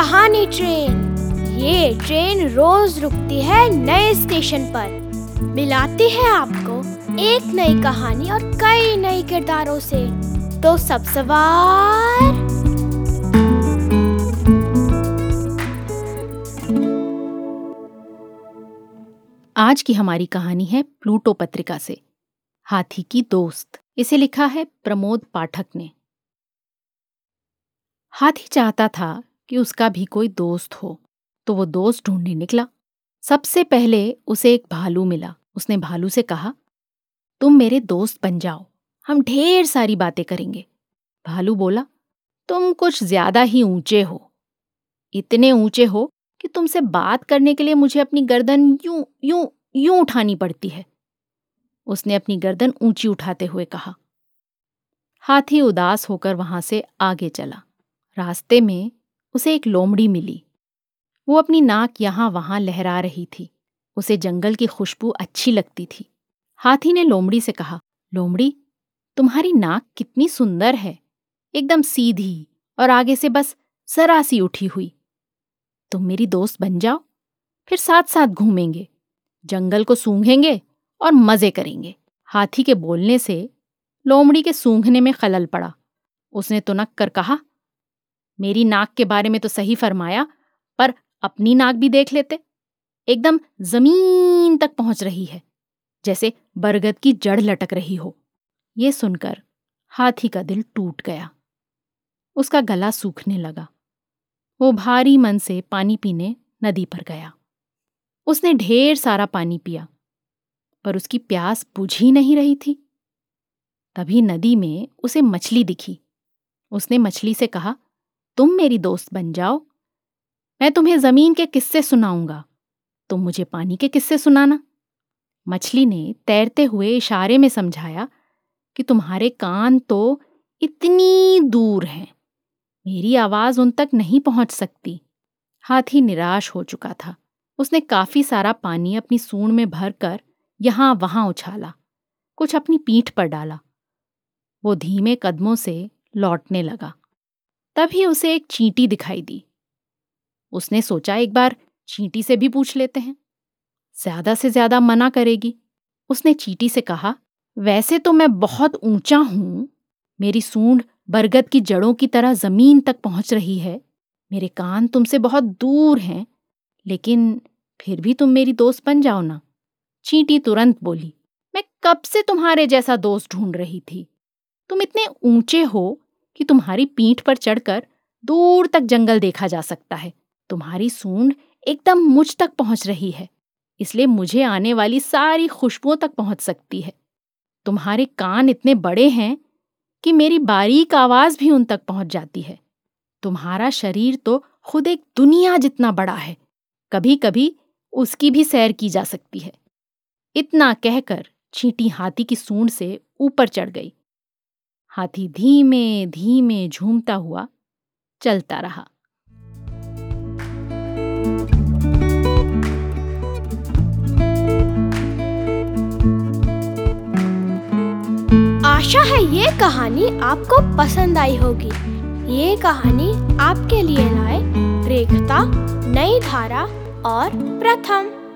Train. ये train रोज रुकती है नए स्टेशन पर। मिलाती है आपको एक नई कहानी और कई नए किरदारों से। तो सब सवार। आज की हमारी कहानी है प्लूटो पत्रिका से। हाथी की दोस्त। इसे लिखा है प्रमोद पाठक ने। हाथी चाहता था कि उसका भी कोई दोस्त हो। तो वो दोस्त ढूँढने निकला। सबसे पहले उसे एक भालू मिला। उसने भालू से कहा, तुम मेरे दोस्त बन जाओ। हम ढेर सारी बातें करेंगे। भालू बोला, तुम कुछ ज़्यादा ही ऊँचे हो। इतने ऊँचे हो कि तुमसे बात करने के लिए मुझे अपनी गर्दन यूँ यूँ यूँ उठानी पड़ती है। उसने अपनी गर्दन ऊँची उठाते हुए कहा। हाथी उदास होकर वहाँ से आगे चला। रास्ते में उसे एक लोमड़ी मिली। वो अपनी नाक यहाँ वहाँ लहरा रही थी। उसे जंगल की खुशबू अच्छी लगती थी। हाथी ने लोमड़ी से कहा, लोमड़ी, तुम्हारी नाक कितनी सुंदर है। एकदम सीधी और आगे से बस जरा सी उठी हुई। तुम मेरी दोस्त बन जाओ, फिर साथ साथ घूमेंगे, जंगल को सूंघेंगे और मज़े करेंगे। हाथी के बोलने से लोमड़ी के सूंघने में खलल पड़ा। उसने तुनक कर कहा मेरी नाक के बारे में तो सही फरमाया, पर अपनी नाक भी देख लेते। एकदम ज़मीन तक पहुँच रही है, जैसे बरगद की जड़ लटक रही हो। ये सुनकर हाथी का दिल टूट गया। उसका गला सूखने लगा। वो भारी मन से पानी पीने नदी पर गया। उसने ढेर सारा पानी पिया, पर उसकी प्यास बुझ ही नहीं रही थी। तभी नदी में उसे मछली दिखी। उसने मछली से कहा तुम मेरी दोस्त बन जाओ। मैं तुम्हें ज़मीन के किस्से सुनाऊँगा। तुम मुझे पानी के किस्से सुनाना। मछली ने तैरते हुए इशारे में समझाया कि तुम्हारे कान तो इतनी दूर हैं। मेरी आवाज़ उन तक नहीं पहुँच सकती। हाथी निराश हो चुका था। उसने काफ़ी सारा पानी अपनी सूंड में भरकर यहाँ वहाँ उछाला। कुछ अपनी पीठ पर डाला। वो धीमे कदमों से लौटने लगा। तभी उसे एक चींटी दिखाई दी। उसने सोचा एक बार चींटी से भी पूछ लेते हैं। ज़्यादा से ज़्यादा मना करेगी। उसने चींटी से कहा, वैसे तो मैं बहुत ऊँचा हूँ। मेरी सूंड बरगद की जड़ों की तरह ज़मीन तक पहुँच रही है। मेरे कान तुमसे बहुत दूर हैं, लेकिन फिर भी तुम मेरी दोस्त बन जाओ ना। चींटी तुरंत बोली, मैं कब से तुम्हारे जैसा दोस्त ढूंढ रही थी? तुम इतने ऊँचे हो कि तुम्हारी पीठ पर चढ़कर दूर तक जंगल देखा जा सकता है। तुम्हारी सूंड एकदम मुझ तक पहुँच रही है, इसलिए मुझे आने वाली सारी खुशबुओं तक पहुँच सकती है। तुम्हारे कान इतने बड़े हैं कि मेरी बारीक आवाज़ भी उन तक पहुँच जाती है। तुम्हारा शरीर तो खुद एक दुनिया जितना बड़ा है कभी कभी उसकी भी सैर की जा सकती है। इतना कहकर चींटी हाथी की सूंड से ऊपर चढ़ गई। हाथी धीमे धीमे झूमता हुआ चलता रहा। आशा है ये कहानी आपको पसंद आई होगी। ये कहानी आपके लिए लाए रेखता, नई धारा और प्रथम।